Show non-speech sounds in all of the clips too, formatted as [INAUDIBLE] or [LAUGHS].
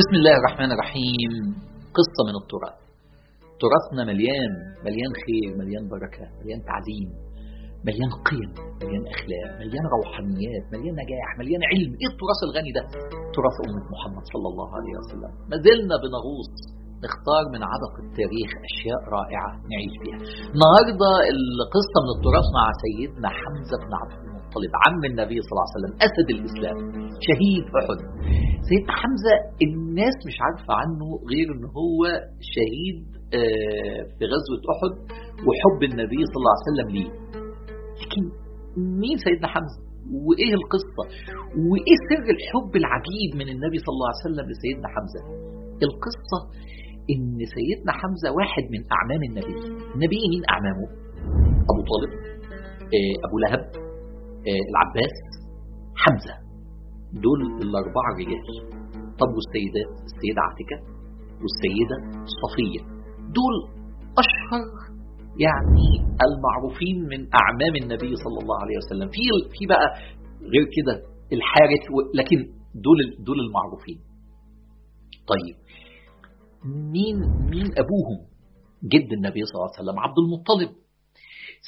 بسم الله الرحمن الرحيم. قصة من التراث. تراثنا مليان مليان خير مليان بركة مليان تعليم مليان قيم مليان أخلاق مليان روحانيات مليان نجاح مليان علم. إيه التراث الغني ده؟ تراث أمة محمد صلى الله عليه وسلم. ما زلنا بنغوص نختار من عبق التاريخ أشياء رائعة نعيش فيها. النهاردة القصة من التراث مع سيدنا حمزة بن عبد المطلب عم النبي صلى الله عليه وسلم أسد الإسلام شهيد أحد. سيدنا حمزة الناس مش عارفة عنه غير إن هو شهيد في غزوة أحد وحب النبي صلى الله عليه وسلم ليه. لكن مين سيدنا حمزة؟ وإيه القصة؟ وإيه سر الحب العجيب من النبي صلى الله عليه وسلم لسيدنا حمزة؟ القصة إن سيدنا حمزة واحد من أعمام النبي النبي مين أعمامه أبو طالب أبو لهب العباس حمزة. دول الأربعة رجال. طب والسيدات السيدة عاتكة والسيدة صفية. دول أشهر يعني المعروفين من أعمام النبي صلى الله عليه وسلم. في في بقى غير كده الحارث لكن دول دول المعروفين. طيب مين مين أبوهم؟ جد النبي صلى الله عليه وسلم عبد المطلب.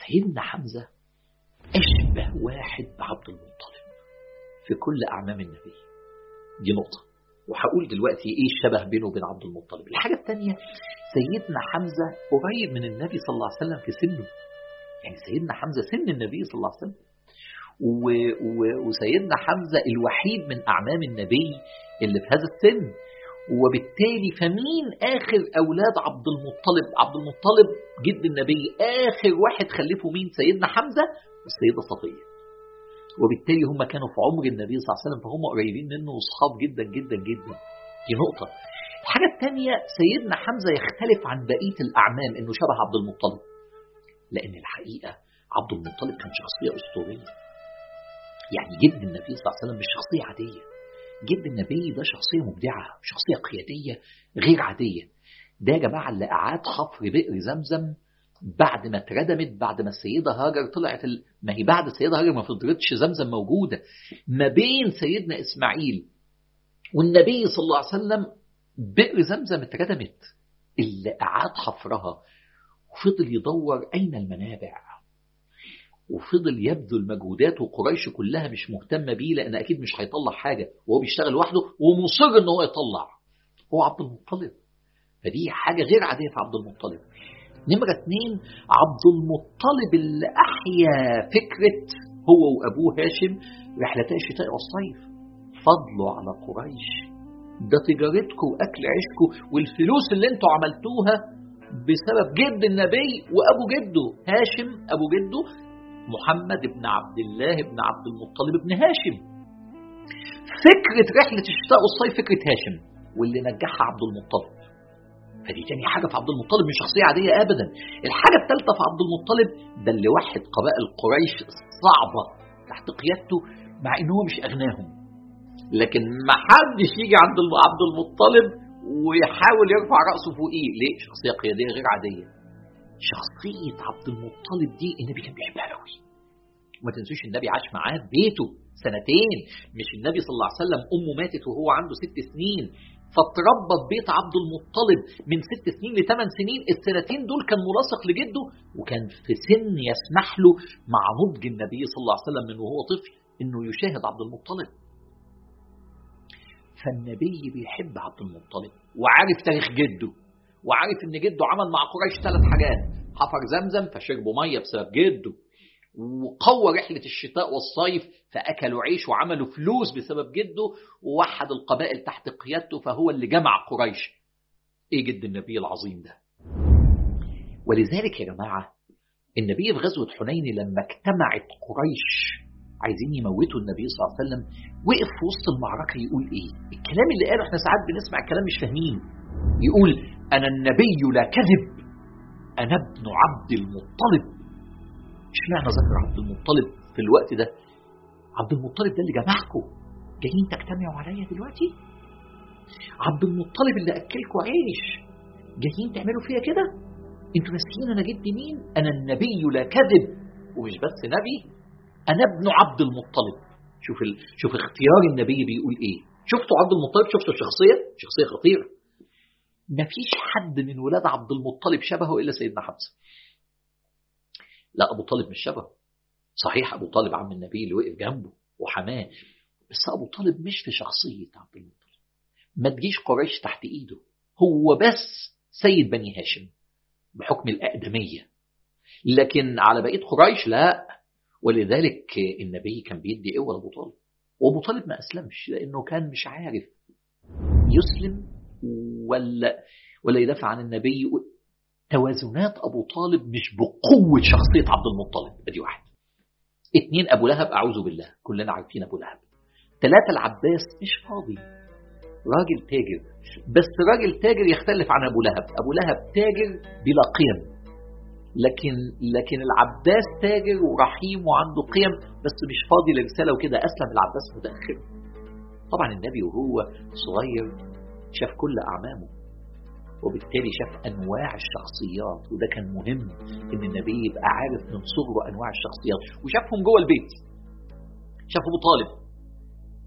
سيدنا حمزة أشبه واحد بعبد المطلب في كل أعمام النبي. دي نقطة. وهقول دلوقتي إيه الشبه بينه وبين عبد المطلب. الحاجة الثانية سيدنا حمزة قريب من النبي صلى الله عليه وسلم في سنه. يعني سيدنا حمزة سن النبي صلى الله عليه وسلم. وسيدنا حمزة الوحيد من أعمام النبي اللي في هذا السن. وبالتالي فمين آخر أولاد عبد المطلب؟ عبد المطلب جد النبي. آخر واحد خلفه مين؟ سيدنا حمزة والسيدة صفية وبالتالي هم كانوا في عمر النبي صلى الله عليه وسلم فهم قريبين منه وصحاب جدا جدا جدا. دي نقطة. الحاجة الثانية سيدنا حمزة يختلف عن بقية الأعمام إنه شبه عبد المطلب. لأن الحقيقة عبد المطلب كان شخصية أسطورية. يعني جد النبي صلى الله عليه وسلم مش شخصية عادية. جد النبي ده شخصية مبدعة شخصية قيادية غير عادية. ده يا جماعة اللي أعاد حفر بئر زمزم بعد ما اتردمت بعد ما السيدة هاجر طلعت ال... ما هي بعد السيدة هاجر ما فضلتش زمزم موجودة. ما بين سيدنا إسماعيل والنبي صلى الله عليه وسلم بئر زمزم اتردمت اللي أعاد حفرها وفضل يدور أين المنابع. وفضل يبذل مجهودات وقريش كلها مش مهتمة بيه لأن أكيد مش هيطلع حاجة. وهو بيشتغل لوحده ومصر إن هو يطلع. هو عبد المطلب. فدي حاجة غير عادية في عبد المطلب. نمرة اثنين عبد المطلب اللي أحيا فكرة هو وأبوه هاشم رحلتي الشتاء والصيف. فضلوا على قريش. ده تجارتكم وأكل عيشكم والفلوس اللي أنتوا عملتوها بسبب جد النبي وأبو جده. هاشم أبو جده محمد بن عبد الله بن عبد المطلب بن هاشم. فكرة رحلة الشتاء والصيف فكرة هاشم واللي نجحها عبد المطلب. فدي تاني حاجة في عبد المطلب مش شخصية عادية أبدا. الحاجة الثالثة في عبد المطلب ده اللي وحد قبائل قريش الصعبة تحت قيادته مع إن هو مش أغناهم لكن ما حدش يجي عند عبد المطلب ويحاول يرفع رأسه فوقيه. ليه؟ شخصية قيادية غير عادية. شخصية عبد المطلب دي النبي كان بيحبها قوي وما تنسوش النبي عاش معاه في بيته سنتين. مش النبي صلى الله عليه وسلم أمه ماتت وهو عنده ست سنين. في بيت عبد المطلب من ست سنين لثمان سنين السنتين دول كان ملاصق لجده وكان في سن يسمح له مع نضج النبي صلى الله عليه وسلم من وهو طفل إنه يشاهد عبد المطلب. فالنبي بيحب عبد المطلب وعارف تاريخ جده وعارف إن جده عمل مع قريش ثلاث حاجات حفر زمزم فشربوا مية بسبب جده. وقوى رحلة الشتاء والصيف فأكلوا عيش وعملوا فلوس بسبب جده ووحد القبائل تحت قيادته فهو اللي جمع قريش. إيه جد النبي العظيم ده؟ ولذلك يا جماعة النبي في غزوة حنين لما اجتمعت قريش عايزين يموتوا النبي صلى الله عليه وسلم وقف في وسط المعركة يقول إيه؟ الكلام اللي قاله إحنا ساعات بنسمع الكلام مش فاهمين. يقول أنا النبي لا كذب أنا ابن عبد المطلب. اشمعنى ذكر عبد المطلب في الوقت ده؟ عبد المطلب ده اللي جمعكم جايين تجتمعوا عليا دلوقتي؟ عبد المطلب اللي اكلكم عيش. جايين تعملوا فيا كده؟ أنتوا ناسيين أنا جدي مين؟ أنا النبي لا كذب. ومش بس نبي أنا ابن عبد المطلب. شوف ال... شوف اختيار النبي بيقول إيه. شفتوا عبد المطلب؟ شفتوا الشخصية؟ شخصية خطيرة. ما فيش حد من ولاد عبد المطلب شبهه إلا سيدنا حمزة. لا أبو طالب مش شبهه. صحيح أبو طالب عم النبي اللي وقف جنبه وحماه بس أبو طالب مش في شخصية عبد المطلب. ما تجيش قريش تحت إيده. هو بس سيد بني هاشم بحكم الأقدمية. لكن على بقية قريش لا. ولذلك النبي كان بيدي قوة لأبو طالب. وأبو طالب ما أسلمش لأنه كان مش عارف يسلم ولا ولا يدافع عن النبي. توازنات أبو طالب مش بقوة شخصية عبد المطلب. أدي واحد. اتنين أبو لهب أعوذ بالله. كلنا عارفين أبو لهب. ثلاثة العباس مش فاضي. راجل تاجر. بس راجل تاجر يختلف عن أبو لهب. أبو لهب تاجر بلا قيم. لكن لكن العباس تاجر ورحيم وعنده قيم بس مش فاضي لرسالة وكده. أسلم العباس متأخر. طبعا النبي وهو صغير شاف كل أعمامه. وبالتالي شاف أنواع الشخصيات وده كان مهم إن النبي يبقى عارف من صغره أنواع الشخصيات وشافهم جوه البيت. شاف أبو طالب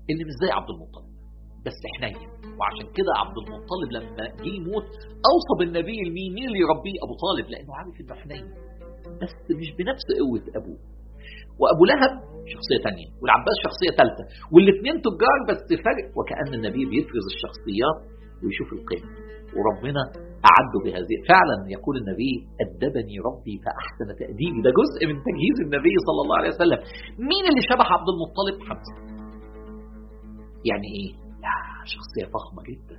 اللي مش زي عبد المطلب بس حنين. وعشان كده عبد المطلب لما جه يموت أوصى بالنبي المين مين اللي يربيه أبو طالب لأنه عارف إنه حنين. بس مش بنفس قوة أبوه. وأبو لهب شخصية ثانية والعباس شخصية ثالثه والاثنين تجار بس فرق. وكأن النبي بيفرز الشخصيات ويشوف القيم. وربنا أعده بهذه فعلا يقول النبي أدبني ربي فأحسن تأديبي. ده جزء من تجهيز النبي صلى الله عليه وسلم. مين اللي شبه عبد المطلب؟ حمزة يعني إيه؟ لا شخصية فخمة جدا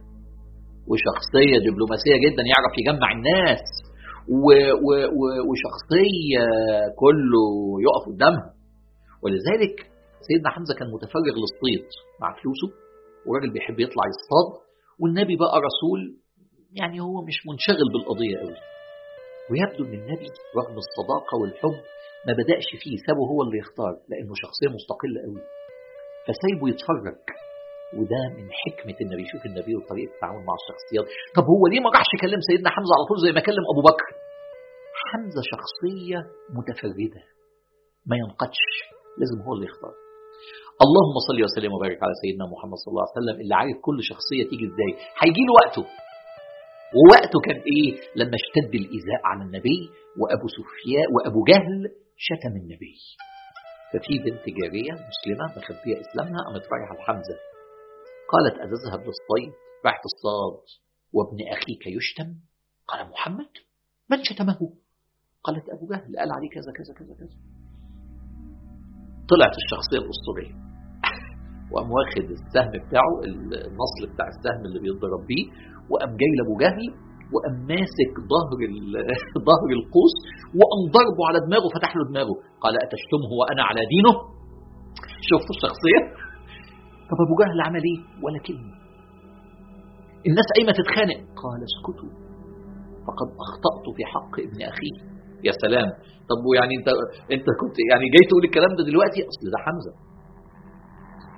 وشخصية دبلوماسية جدا يعرف يجمع الناس و و و وشخصية كله يقف قدامها. ولذلك سيدنا حمزة كان متفرغ للصيد مع فلوسه وراجل بيحب يطلع يصطاد. والنبي بقى رسول يعني هو مش منشغل بالقضية قوي ويبدو إن النبي رغم الصداقة والحب ما بدأش فيه سابه هو اللي يختار لأنه شخصية مستقلة قوي فسايبه يتفرج وده من حكمة النبي. شوف النبي وطريقة التعامل مع الشخصيات. طب هو ليه ما راحش كلم سيدنا حمزة على طول زي ما كلم أبو بكر؟ حمزة شخصية متفردة. ما ينقدش. لازم هو اللي يختار. اللهم صل وسلم وبارك على سيدنا محمد صلى الله عليه وسلم اللي عارف كل شخصية تيجي إزاي. هيجي له وقته. ووقته كان إيه؟ لما اشتد الإيذاء على النبي وأبو سفيان وأبو جهل شتم النبي. ففي بنت جارية مسلمة مخبية إسلامها قامت رايحة لحمزة قالت أذهب للصيد؟ راح تصطاد وابن أخيك يشتم؟ قال محمد من شتمه؟ قالت أبو جهل قال عليه كذا كذا كذا كذا. طلعت الشخصية الأسطورية. وقام واخد السهم بتاعه النصل بتاع السهم اللي بيضرب بيه وقام جاي لأبو جهل وقام ماسك ظهر [LAUGHS] ظهر القوس وقام ضربه على دماغه فتح له دماغه. قال أتشتمه وأنا على دينه؟ شفتوا الشخصية. طب أبو جهل عمل إيه؟ ولا كلمة الناس قايمة تتخانق؟ قال اسكتوا. فقد أخطأت في حق ابن أخيه يا سلام. طب ويعني أنت أنت كنت يعني جاي تقول الكلام ده دلوقتي؟ أصل ده حمزة.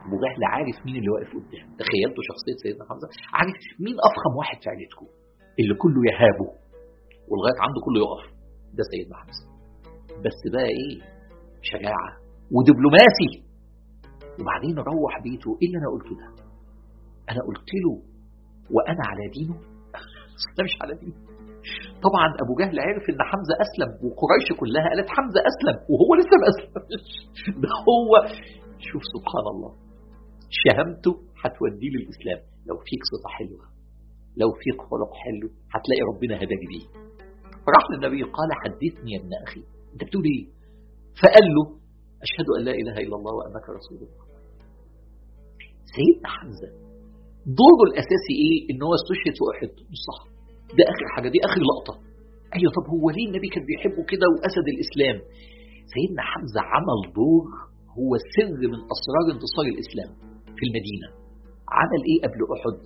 ابو جهل عارف مين اللي واقف قدام. تخيلتوا شخصية سيدنا حمزة؟ عارف مين أفخم واحد في عيلتكم؟ اللي كله يهابه ولغاية عنده كله يقف. ده سيدنا حمزة. بس بقى إيه؟ شجاعة ودبلوماسي. وبعدين روح بيته. إيه اللي أنا قلته ده؟ أنا قلت له وأنا على دينه؟ أنا مش على دينه. طبعا أبو جهل عرف إن حمزة أسلم وقريش كلها قالت حمزة أسلم وهو لسه ما أسلمش. ده هو شوف سبحان الله. شهامته هتوديه للإسلام. لو فيك صفه حلوة لو فيك خلق حلو هتلاقي ربنا هداك بيه. فراح للنبي قال حدثني يا ابن أخي. أنت بتقول إيه؟ فقال له أشهد أن لا إله إلا الله وأنك رسول الله. سيدنا حمزة دوره الأساسي إيه؟ إن هو استشهد في أحد. مش صح؟ ده آخر حاجة دي آخر لقطة. أيوه طب هو ليه النبي كان بيحبه كده وأسد الإسلام؟ سيدنا حمزة عمل دور هو سر من أسرار انتصار الإسلام. في المدينة. عمل إيه قبل أحد؟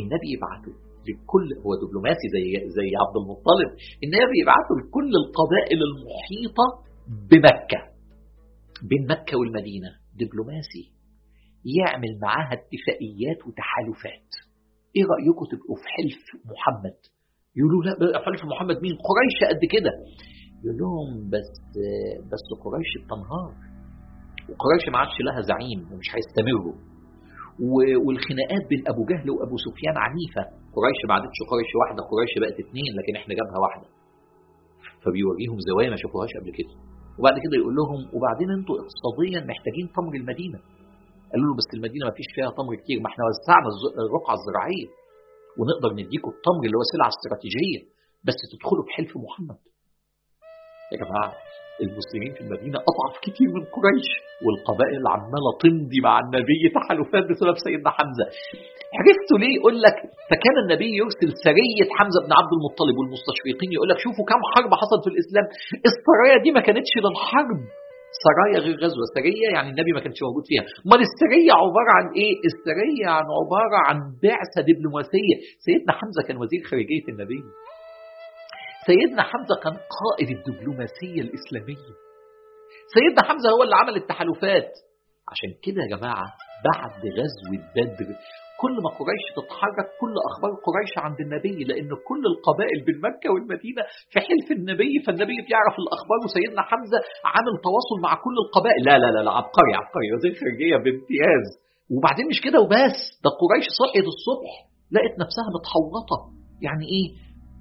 النبي يبعته لكل هو دبلوماسي زي زي عبد المطلب. النبي يبعته لكل القبائل المحيطة بمكة. بين مكة والمدينة دبلوماسي. يعمل معاها اتفاقيات وتحالفات. إيه رايكم تبقوا في حلف محمد؟ يقولوا لا حلف محمد مين؟ قريش قد كده. يقول لهم بس بس قريش بتنهار وقريش ما عادش لها زعيم ومش هيستمروا. والخناقات بين أبو جهل وأبو سفيان عنيفة. قريش ما عادتش قريش واحدة قريش بقت اثنين لكن إحنا جبهة واحدة. فبيوريهم زوايا ما شافوهاش قبل كده. وبعد كده يقول لهم وبعدين أنتوا اقتصاديا محتاجين تمر المدينة. قالوا له بس المدينة ما فيش فيها تمر كتير ما إحنا وسعنا الرقعة الزراعية. ونقدر نديكم التمر اللي هو سلعة استراتيجية بس تدخلوا بحلف محمد. يا جماعة المسلمين في المدينة أضعف كتير من قريش والقبائل عمالة تمضي مع النبي. تحالفات بسبب سيدنا حمزة. عرفتوا ليه؟ يقول لك فكان النبي يرسل سرية حمزة بن عبد المطلب والمستشرقين يقول لك شوفوا كم حرب حصلت في الإسلام. السرايا دي ما كانتش للحرب. سرايا غير غزوة. سرية يعني النبي ما كانش موجود فيها. امال السرية عبارة عن إيه؟ السرية عن عبارة عن بعثة دبلوماسية سيدنا حمزة كان وزير خارجية النبي. سيدنا حمزة كان قائد الدبلوماسية الإسلامية. سيدنا حمزة هو اللي عمل التحالفات. عشان كده يا جماعة بعد غزوة بدر كل ما قريش تتحرك كل أخبار قريش عند النبي لأن كل القبائل بين مكة والمدينة في حلف النبي فالنبي بيعرف الأخبار وسيدنا حمزة عامل تواصل مع كل القبائل. لا لا لا, لا عبقري عبقري. وزير خارجية بامتياز. وبعدين مش كده وبس ده قريش صحيت الصبح لقت نفسها متحوطة. يعني إيه؟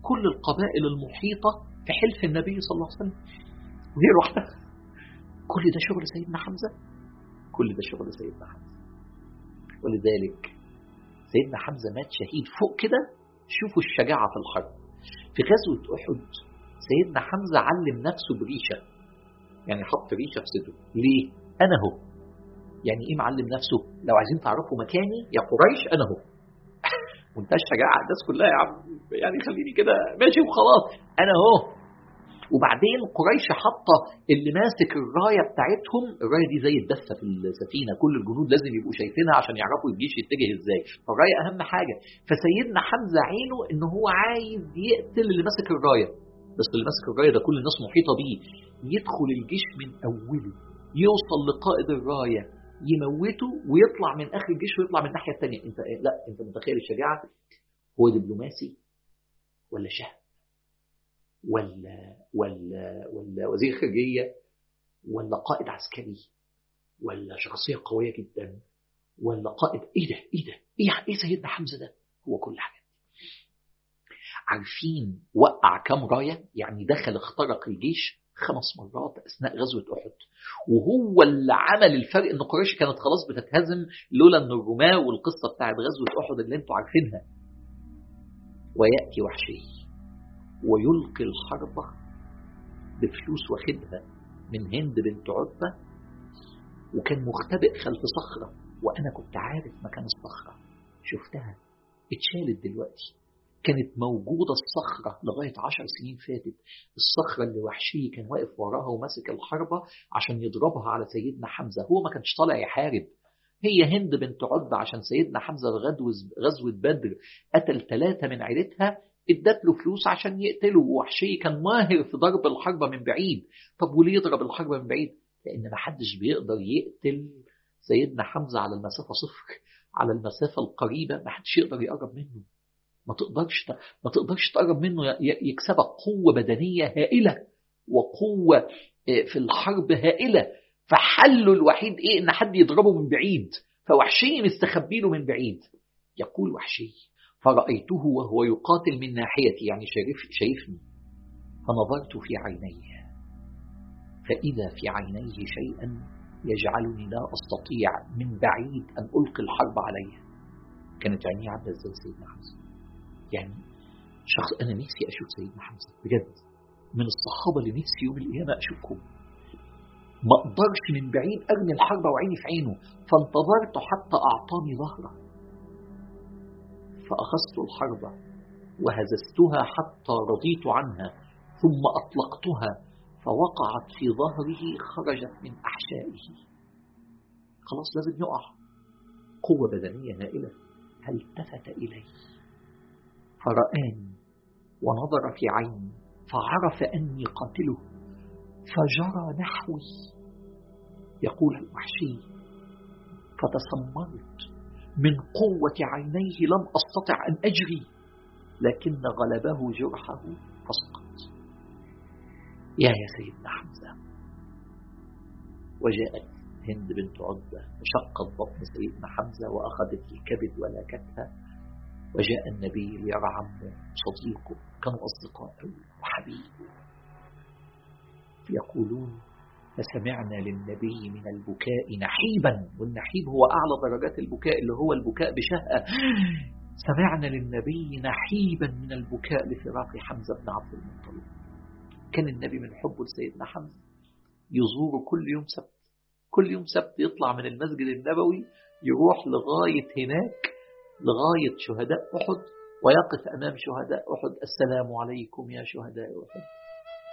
كل القبائل المحيطة في حلف النبي صلى الله عليه وسلم. وهي لوحدها. كل ده شغل سيدنا حمزة. كل ده شغل سيدنا حمزة. ولذلك سيدنا حمزة مات شهيد فوق كده. شوفوا الشجاعة في الحرب في غزوة أحد سيدنا حمزة علم نفسه بريشة. يعني حط ريشة في صدره. ليه؟ أنا هو. يعني إيه معلم نفسه؟ لو عايزين تعرفوا مكاني يا قريش أنا هو. منتهى الشجاعة الناس كلها يا عم. يعني خليني كده ماشي وخلاص. أنا هو وبعدين قريش حاطة اللي ماسك الراية بتاعتهم الراية دي زي الدفة في السفينة. كل الجنود لازم يبقوا شايفينها عشان يعرفوا الجيش يتجه إزاي. فالراية أهم حاجة. فسيدنا حمزة عينه إن هو عايز يقتل اللي ماسك الراية. بس اللي ماسك الراية ده كل الناس محيطة بيه. يدخل الجيش من أوله. يوصل لقائد الراية. يموته ويطلع من آخر الجيش ويطلع من الناحية الثانية انت لا أنت متخيل الشجاعه هو دبلوماسي ولا شهم ولا ولا ولا وزير خارجية؟ ولا قائد عسكري؟ ولا شخصية قوية جدا؟ ولا قائد إيه ده؟ إيه ده؟ إيه إيه سيدنا حمزة ده؟ هو كل حاجة. عارفين وقع كام راية؟ يعني دخل اخترق الجيش خمس مرات أثناء غزوة أحد. وهو اللي عمل الفرق إن قريش كانت خلاص بتتهزم لولا إن الرماة والقصة بتاعت غزوة أحد اللي أنتوا عارفينها. ويأتي وحشي ويلقي الحرب بفلوس واخدها من هند بنت عتبة وكان مختبئ خلف صخرة. وأنا كنت عارف مكان الصخرة. شفتها اتشالت دلوقتي. كانت موجودة الصخرة لغاية عشر سنين فاتت. الصخرة اللي وحشي كان واقف وراها وماسك الحربة عشان يضربها على سيدنا حمزة. هو ما كانش طالع يحارب. هي هند بنت عتبة عشان سيدنا حمزة غزوة بدر قتل ثلاثة من عيلتها ادت له فلوس عشان يقتله. وحشي كان ماهر في ضرب الحربة من بعيد. طب وليه يضرب الحربة من بعيد؟ لأن ما حدش بيقدر يقتل سيدنا حمزة على المسافة صفر على المسافة القريبة. ما حدش يقدر يقرب منه. ما تقدرش ما تقدرش تقرب منه يكسبك قوة بدنية هائلة وقوة في الحرب هائلة. فحله الوحيد إيه؟ إن حد يضربه من بعيد. فوحشي مستخبي له من بعيد. يقول وحشي فرأيته وهو يقاتل من ناحيتي. يعني شايف شايفني فنظرت في عينيه. فإذا في عينيه شيئا يجعلني لا أستطيع من بعيد أن ألقي الحرب عليه. كانت عينيه عاملة زي سيدنا حمزة يعني شخص أنا نفسي أشوف سيدنا حمزة بجد من الصحابة اللي نفسي يوم القيامة أشوفهم. ما أقدرش من بعيد أرمي الحرب وعيني في عينه فانتظرت حتى أعطاني ظهرة. فأخذت الحرب وهززتها حتى رضيت عنها ثم أطلقتها فوقعت في ظهره خرجت من أحشائه. خلاص لازم يقع. قوة بدنية هائلة هل التفت إلي فرآني ونظر في عيني فعرف أني قاتله فجرى نحوي. يقول الوحشي فتسمرت. من قوة عينيه لم أستطع أن أجري لكن غلبه جرحه فسقط يا يا سيدنا حمزة وجاءت هند بنت عتبة وشقت بطن سيدنا حمزة وأخذت الكبد ولكتها وجاء النبي ليرى عمه صديقه كانوا أصدقاء وحبيب يقولون فسمعنا للنبي من البكاء نحيبا. والنحيب هو أعلى درجات البكاء اللي هو البكاء بشهقة سمعنا للنبي نحيبا من البكاء لفراق حمزة بن عبد المطلب. كان النبي من حبه لسيدنا حمزة. يزوره كل يوم سبت. كل يوم سبت يطلع من المسجد النبوي يروح لغاية هناك لغاية شهداء أحد ويقف أمام شهداء أحد. السلام عليكم يا شهداء أحد.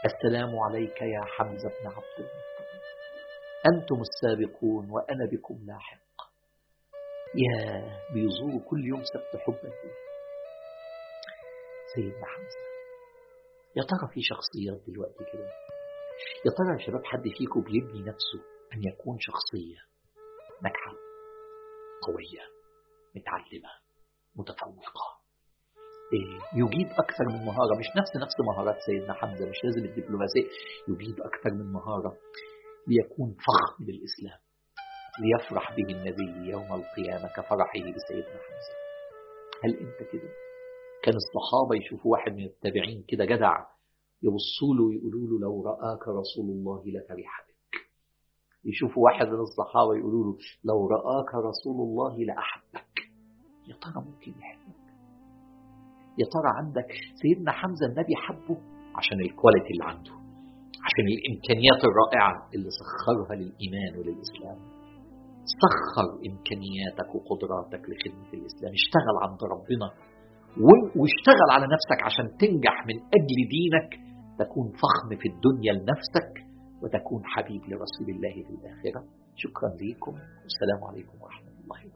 السلام عليك يا حمزة بن عبد المطلب. أنتم السابقون وأنا بكم لاحق. يا بيزوروا كل يوم سبت حبا سيدنا حمزة يا ترى في شخصيات دلوقتي كده؟ يا ترى يا شباب حد فيكم بيبني نفسه أن يكون شخصية ناجحة قوية؟ متعلمة متفوقة. إيه يجيد أكثر من مهارة مش نفس نفس مهارات سيدنا حمزة مش لازم الدبلوماسية. يجيد أكثر من مهارة ليكون فخم بالإسلام ليفرح به النبي يوم القيامة كفرحه بسيدنا حمزة. هل أنت كده؟ كان الصحابة يشوفوا واحد من التابعين كده جدع يبصوا له ويقولوا له لو رآك رسول الله لفرح بك يشوفوا واحد من الصحابة يقولوا له لو رآك رسول الله لأحبك. يا ترى ممكن يحبك؟ يا ترى عندك سيدنا حمزة النبي حبه؟ عشان الكواليتي اللي عنده. عشان الإمكانيات الرائعة اللي سخرها للإيمان وللإسلام. سخر إمكانياتك وقدراتك لخدمة الإسلام. اشتغل عند ربنا. واشتغل على نفسك عشان تنجح من أجل دينك. تكون فخم في الدنيا لنفسك. وتكون حبيب لرسول الله في الآخرة. شكرا لكم والسلام عليكم ورحمة الله وبركاته.